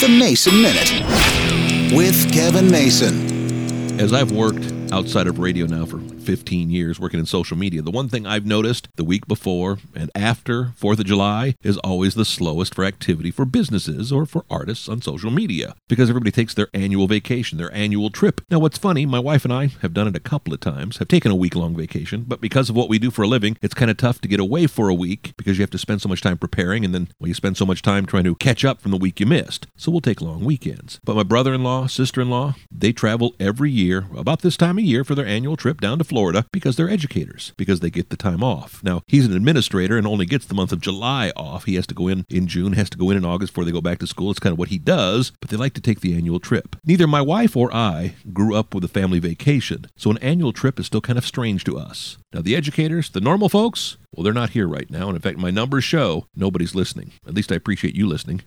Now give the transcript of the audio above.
The Mason Minute with Kevin Mason. As I've worked outside of radio now for 15 years working in social media, the one thing I've noticed the week before and after 4th of July is always the slowest for activity for businesses or for artists on social media because everybody takes their annual vacation, their annual trip. Now, what's funny, my wife and I have done it a couple of times, have taken a week long vacation, but because of what we do for a living, it's kind of tough to get away for a week because you have to spend so much time preparing and then well, you spend so much time trying to catch up from the week you missed. So we'll take long weekends. But my brother in law, sister in law, they travel every year about this time of year for their annual trip down to Florida because they're educators, because they get the time off. Now, he's an administrator and only gets the month of July off. He has to go in in June, has to go in in August before they go back to school. It's kind of what he does, but they like to take the annual trip. Neither my wife or I grew up with a family vacation, so an annual trip is still kind of strange to us. Now, the educators, the normal folks, well, they're not here right now. And in fact, my numbers show nobody's listening. At least I appreciate you listening.